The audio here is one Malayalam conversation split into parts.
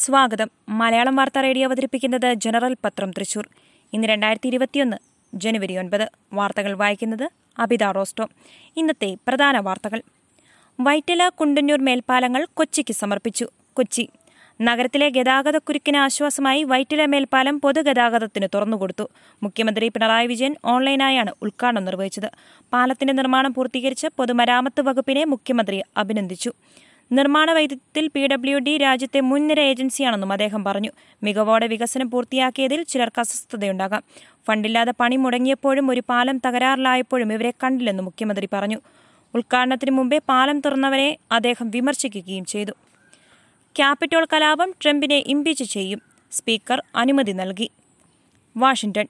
സ്വാഗതം. മലയാളം വാർത്താ റേഡിയോ അവതരിപ്പിക്കുന്നത് ജനറൽ പത്രം തൃശൂർ. ഇന്ന് രണ്ടായിരത്തി ഇരുപത്തിയൊന്ന് ജനുവരി ഒൻപത്. വാർത്തകൾ വായിക്കുന്നത് അബിത റോസ്റ്റോ. ഇന്നത്തെ പ്രധാന വാർത്തകൾ. വൈറ്റല കുണ്ടന്നൂർ മേൽപ്പാലങ്ങൾ കൊച്ചിക്ക് സമർപ്പിച്ചു. കൊച്ചി. നഗരത്തിലെ ഗതാഗതക്കുരുക്കിന് ആശ്വാസമായി വൈറ്റില മേൽപ്പാലം പൊതുഗതാഗതത്തിന് തുറന്നുകൊടുത്തു. മുഖ്യമന്ത്രി പിണറായി വിജയൻ ഓൺലൈനായാണ് ഉദ്ഘാടനം നിർവഹിച്ചത്. പാലത്തിന്റെ നിർമ്മാണം പൂർത്തീകരിച്ച് പൊതുമരാമത്ത് വകുപ്പിനെ മുഖ്യമന്ത്രി അഭിനന്ദിച്ചു. നിർമ്മാണ വൈദ്യുതത്തിൽ പി ഡബ്ല്യു ഡി രാജ്യത്തെ മുൻനിര ഏജൻസിയാണെന്നും അദ്ദേഹം പറഞ്ഞു. മികവോടെ വികസനം പൂർത്തിയാക്കിയതിൽ ചിലർക്ക് അസ്വസ്ഥതയുണ്ടാകാം. ഫണ്ടില്ലാതെ പണി മുടങ്ങിയപ്പോഴും ഒരു പാലം തകരാറിലായപ്പോഴും ഇവരെ കണ്ടില്ലെന്നും മുഖ്യമന്ത്രി പറഞ്ഞു. ഉദ്ഘാടനത്തിന് മുമ്പേ പാലം തുറന്നവരെ അദ്ദേഹം വിമർശിക്കുകയും ചെയ്തു. ക്യാപിറ്റോൾ കലാപം ട്രംപിനെ ഇംപീച്ച് ചെയ്യും. സ്പീക്കർ അനുമതി നൽകി. വാഷിംഗ്ടൺ.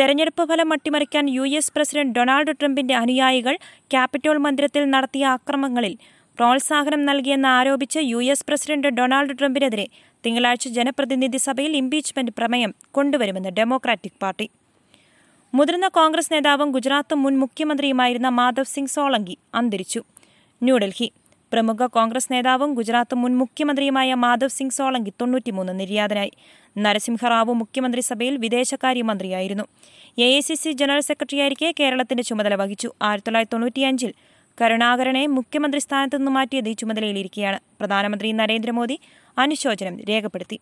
തെരഞ്ഞെടുപ്പ് ഫലം അട്ടിമറിക്കാൻ യു എസ് പ്രസിഡന്റ് ഡൊണാൾഡ് ട്രംപിന്റെ അനുയായികൾ ക്യാപിറ്റോൾ മന്ദിരത്തിൽ നടത്തിയ അക്രമങ്ങളിൽ പ്രോത്സാഹനം നൽകിയെന്ന് ആരോപിച്ച് യു എസ് പ്രസിഡന്റ് ഡൊണാൾഡ് ട്രംപിനെതിരെ തിങ്കളാഴ്ച ജനപ്രതിനിധി സഭയിൽ ഇംപീച്ച്മെന്റ് പ്രമേയം കൊണ്ടുവരുമെന്ന് ഡെമോക്രാറ്റിക് പാർട്ടി. മുതിർന്ന കോൺഗ്രസ് നേതാവും ഗുജറാത്ത് മുൻ മുഖ്യമന്ത്രിയുമായിരുന്ന മാധവ് സിംഗ് സോളങ്കി അന്തരിച്ചു. ന്യൂഡൽഹി. പ്രമുഖ കോൺഗ്രസ് നേതാവും ഗുജറാത്ത് മുൻ മുഖ്യമന്ത്രിയുമായ മാധവ് സിംഗ് സോളങ്കി തൊണ്ണൂറ്റിമൂന്ന് നിര്യാതനായി. നരസിംഹറാവു മുഖ്യമന്ത്രിസഭയിൽ വിദേശകാര്യമന്ത്രിയായിരുന്നു A I C C general സെക്രട്ടറിയായിരിക്കെ കേരളത്തിന്റെ ചുമതല വഹിച്ചു. ആയിരത്തി തൊള്ളായിരത്തി തൊണ്ണൂറ്റിയഞ്ചിൽ കരുണാകരനെ മുഖ്യമന്ത്രി സ്ഥാനത്ത് നിന്ന് മാറ്റിയത് ഈ ചുമതലയിലിരിക്കുകയാണ് പ്രധാനമന്ത്രി നരേന്ദ്രമോദി അനുശോചനം രേഖപ്പെടുത്തി.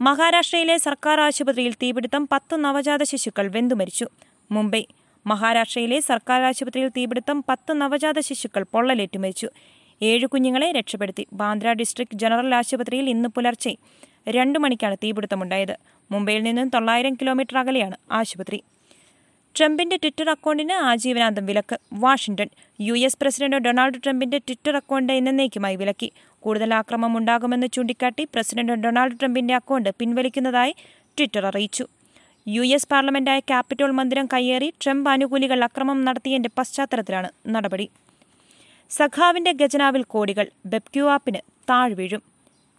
മഹാരാഷ്ട്രയിലെ സർക്കാർ ആശുപത്രിയിൽ തീപിടുത്തം പത്ത് നവജാത ശിശുക്കൾ വെന്തുമരിച്ചു. മുംബൈ മഹാരാഷ്ട്രയിലെ സർക്കാർ ആശുപത്രിയിൽ തീപിടുത്തം പത്ത് നവജാത ശിശുക്കൾ പൊള്ളലേറ്റു മരിച്ചു. ഏഴ് കുഞ്ഞുങ്ങളെ രക്ഷപ്പെടുത്തി. ബാന്ദ്ര ഡിസ്ട്രിക്ട് ജനറൽ ആശുപത്രിയിൽ ഇന്ന് പുലർച്ചെ രണ്ടു മണിക്കാണ് തീപിടുത്തമുണ്ടായത്. മുംബൈയിൽ നിന്നും തൊള്ളായിരം കിലോമീറ്റർ അകലെയാണ് ആശുപത്രി. ട്രംപിന്റെ ട്വിറ്റർ അക്കൗണ്ടിന് ആജീവനാന്തം വിലക്ക്. Washington U S president Donald ട്രംപിന്റെ ട്വിറ്റർ അക്കൗണ്ട് എന്നേക്കുമായി വിലക്കി. കൂടുതൽ ആക്രമം ഉണ്ടാകുമെന്ന് ചൂണ്ടിക്കാട്ടി പ്രസിഡന്റ് ഡൊണാൾഡ് ട്രംപിന്റെ അക്കൗണ്ട് പിൻവലിക്കുന്നതായി ട്വിറ്റർ അറിയിച്ചു. യു എസ് പാർലമെന്റായ ക്യാപിറ്റോൾ മന്ദിരം കയ്യേറി ട്രംപ് അനുകൂലികൾ അക്രമം നടത്തിയതിന്റെ പശ്ചാത്തലത്തിലാണ് നടപടി. സഖാവിന്റെ ഗജനാവിൽ കോടികൾ ബെപ്ക്യു ആപ്പിന് താഴ്വീഴും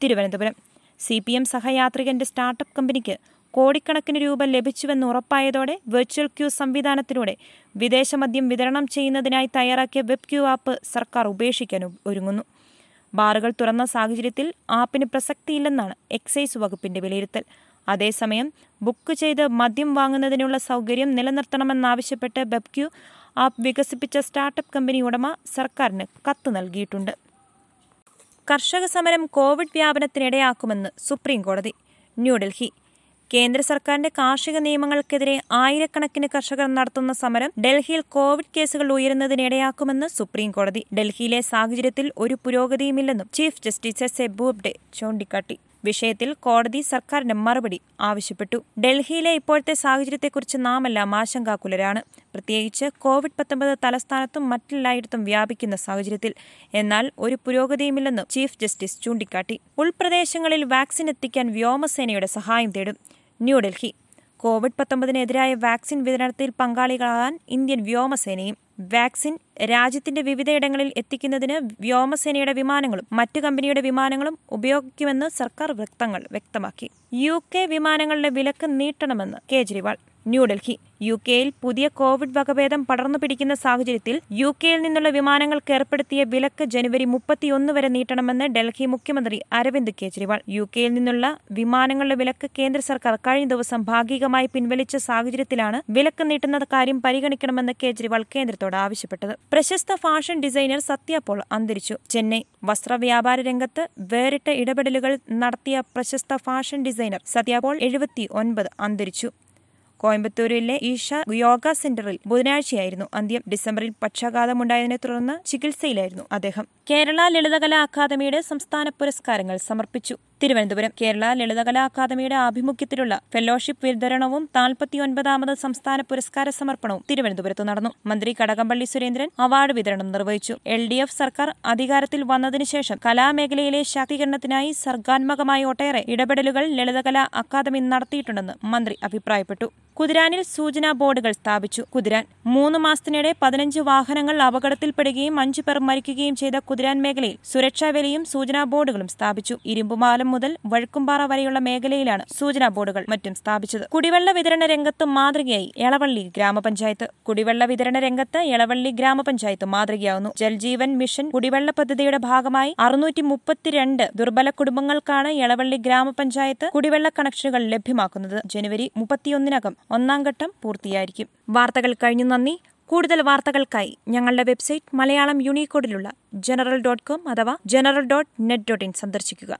തിരുവനന്തപുരം സി പി എം സഹയാത്രികന്റെ സ്റ്റാർട്ടപ്പ് കമ്പനിക്ക് കോടിക്കണക്കിന് രൂപ ലഭിച്ചുവെന്ന് ഉറപ്പായതോടെ വെർച്വൽ ക്യൂ സംവിധാനത്തിലൂടെ വിദേശ മദ്യം വിതരണം ചെയ്യുന്നതിനായി തയ്യാറാക്കിയ വെബ് ക്യൂ ആപ്പ് സർക്കാർ ഉപേക്ഷിക്കാൻ ഒരുങ്ങുന്നു. ബാറുകൾ തുറന്ന സാഹചര്യത്തിൽ ആപ്പിന് പ്രസക്തിയില്ലെന്നാണ് എക്സൈസ് വകുപ്പിന്റെ വിലയിരുത്തൽ. അതേസമയം ബുക്ക് ചെയ്ത് മദ്യം വാങ്ങുന്നതിനുള്ള സൗകര്യം നിലനിർത്തണമെന്നാവശ്യപ്പെട്ട് ബെബ്ക്യു ആപ്പ് വികസിപ്പിച്ച സ്റ്റാർട്ടപ്പ് കമ്പനി ഉടമ സർക്കാരിന് കത്ത് നൽകിയിട്ടുണ്ട്. കർഷക സമരം കോവിഡ് വ്യാപനത്തിനിടയാക്കുമെന്ന് സുപ്രീം കോടതി ന്യൂഡൽഹി. കേന്ദ്ര സർക്കാരിന്റെ കാർഷിക നിയമങ്ങൾക്കെതിരെ ആയിരക്കണക്കിന് കർഷകർ നടത്തുന്ന സമരം ഡൽഹിയിൽ കോവിഡ് കേസുകൾ ഉയരുന്നതിനിടയാക്കുമെന്ന് സുപ്രീം കോടതി ഡൽഹിയിലെ സാഹചര്യത്തിൽ ഒരു പുരോഗതിയുമില്ലെന്നും chief justice S A Bobde ചൂണ്ടിക്കാട്ടി. വിഷയത്തിൽ കോടതി സർക്കാരിന് മറുപടി ആവശ്യപ്പെട്ടു. ഡൽഹിയിലെ ഇപ്പോഴത്തെ സാഹചര്യത്തെക്കുറിച്ച് നാമെല്ലാം ആശങ്കാകുലരാണ്. പ്രത്യേകിച്ച് കോവിഡ് പത്തൊമ്പത് തലസ്ഥാനത്തും മറ്റെല്ലായിടത്തും വ്യാപിക്കുന്ന സാഹചര്യത്തിൽ. എന്നാൽ ഒരു പുരോഗതിയുമില്ലെന്ന് ചീഫ് ജസ്റ്റിസ് ചൂണ്ടിക്കാട്ടി. ഉൾപ്രദേശങ്ങളിൽ വാക്സിൻ എത്തിക്കാൻ വ്യോമസേനയുടെ സഹായം തേടും. ന്യൂഡൽഹി. കോവിഡ് പത്തൊമ്പതിനെതിരായ വാക്സിൻ വിതരണത്തിൽ പങ്കാളികളാകാൻ ഇന്ത്യൻ വ്യോമസേനയും വാക്സിൻ രാജ്യത്തിന്റെ വിവിധയിടങ്ങളിൽ എത്തിക്കുന്നതിന് വ്യോമസേനയുടെ വിമാനങ്ങളും മറ്റു കമ്പനിയുടെ വിമാനങ്ങളും ഉപയോഗിക്കുമെന്ന് സർക്കാർ വൃത്തങ്ങൾ വ്യക്തമാക്കി. യു കെ വിമാനങ്ങളുടെ വിലക്ക് നീട്ടണമെന്ന് കേജ്രിവാൾ. ന്യൂഡൽഹി. യു കെയിൽ പുതിയ കോവിഡ് വകഭേദം പടർന്നു പിടിക്കുന്ന സാഹചര്യത്തിൽ യു കെയിൽ നിന്നുള്ള വിമാനങ്ങൾക്ക് ഏർപ്പെടുത്തിയ വിലക്ക് ജനുവരി മുപ്പത്തിയൊന്ന് വരെ നീട്ടണമെന്ന് ഡൽഹി മുഖ്യമന്ത്രി അരവിന്ദ് കെജ്രിവാൾ. യു കെയിൽ നിന്നുള്ള വിമാനങ്ങളുടെ വിലക്ക് കേന്ദ്ര സർക്കാർ കഴിഞ്ഞ ദിവസം ഭാഗികമായി പിൻവലിച്ച സാഹചര്യത്തിലാണ് വിലക്ക് നീട്ടുന്ന കാര്യം പരിഗണിക്കണമെന്ന് കേജ്രിവാൾ കേന്ദ്രത്തോട് ആവശ്യപ്പെട്ടത്. പ്രശസ്ത ഫാഷൻ ഡിസൈനർ സത്യ പോൾ അന്തരിച്ചു. ചെന്നൈ വസ്ത്രവ്യാപാര രംഗത്ത് വേറിട്ട ഇടപെടലുകൾ നടത്തിയ പ്രശസ്ത ഫാഷൻ ഡിസൈനർ സത്യ പോൾ എഴുപത്തി ഒൻപത് അന്തരിച്ചു. കോയമ്പത്തൂരിലെ ഈഷ യോഗ സെന്ററിൽ ബുധനാഴ്ചയായിരുന്നു അന്ത്യം. ഡിസംബറിൽ പക്ഷാഘാതമുണ്ടായതിനെ തുടർന്ന് ചികിത്സയിലായിരുന്നു അദ്ദേഹം. കേരള ലളിതകലാ അക്കാദമിയുടെ സംസ്ഥാന പുരസ്കാരങ്ങൾ സമർപ്പിച്ചു. തിരുവനന്തപുരം കേരള ലളിതകലാ അക്കാദമിയുടെ ആഭിമുഖ്യത്തിലുള്ള ഫെലോഷിപ്പ് വിതരണവും നാൽപ്പത്തിയൊൻപതാമത് സംസ്ഥാന പുരസ്കാര സമർപ്പണവും തിരുവനന്തപുരത്ത് നടന്നു. മന്ത്രി കടകംപള്ളി സുരേന്ദ്രൻ അവാർഡ് വിതരണം നിർവഹിച്ചു. എൽ ഡി എഫ് സർക്കാർ അധികാരത്തിൽ വന്നതിനു ശേഷം കലാമേഖലയിലെ ശാക്തീകരണത്തിനായി സർഗാത്മകമായ ഒട്ടേറെ ഇടപെടലുകൾ ലളിതകലാ അക്കാദമി നടത്തിയിട്ടുണ്ടെന്ന് മന്ത്രി അഭിപ്രായപ്പെട്ടു. കുതിരാനിൽ സൂചനാ ബോർഡുകൾ സ്ഥാപിച്ചു. കുതിരാൻ മൂന്ന് മാസത്തിനിടെ പതിനഞ്ച് വാഹനങ്ങൾ അപകടത്തിൽപ്പെടുകയും അഞ്ചു പേർ മരിക്കുകയും ചെയ്ത കുതിരാൻ മേഖലയിൽ സുരക്ഷാ വിലയും സൂചനാ ബോർഡുകളും സ്ഥാപിച്ചു. ഇരുമ്പുപാലം മുതൽ വഴുക്കുംപാറ വരെയുള്ള മേഖലയിലാണ് സൂചനാ ബോർഡുകൾ മറ്റും സ്ഥാപിച്ചത്. കുടിവെള്ള വിതരണ രംഗത്ത് മാതൃകയായി എളവള്ളി ഗ്രാമപഞ്ചായത്ത്. കുടിവെള്ള വിതരണ രംഗത്ത് എളവള്ളി ഗ്രാമപഞ്ചായത്ത് മാതൃകയാവുന്നു. ജൽജീവൻ മിഷൻ കുടിവെള്ള പദ്ധതിയുടെ ഭാഗമായി അറുന്നൂറ്റി മുപ്പത്തിരണ്ട് ദുർബല കുടുംബങ്ങൾക്കാണ് എളവള്ളി ഗ്രാമപഞ്ചായത്ത് കുടിവെള്ള കണക്ഷനുകൾ ലഭ്യമാക്കുന്നത്. ജനുവരി മുപ്പത്തിയൊന്നിനകം ഒന്നാം ഘട്ടം പൂർത്തിയായിരിക്കും. വാർത്തകൾ കഴിഞ്ഞു. നന്ദി. കൂടുതൽ വാർത്തകൾക്കായി ഞങ്ങളുടെ വെബ്സൈറ്റ് മലയാളം യൂണിക്കോഡിലുള്ള ജനറൽ ഡോട്ട് കോം അഥവാ general dot net dot in സന്ദർശിക്കുക.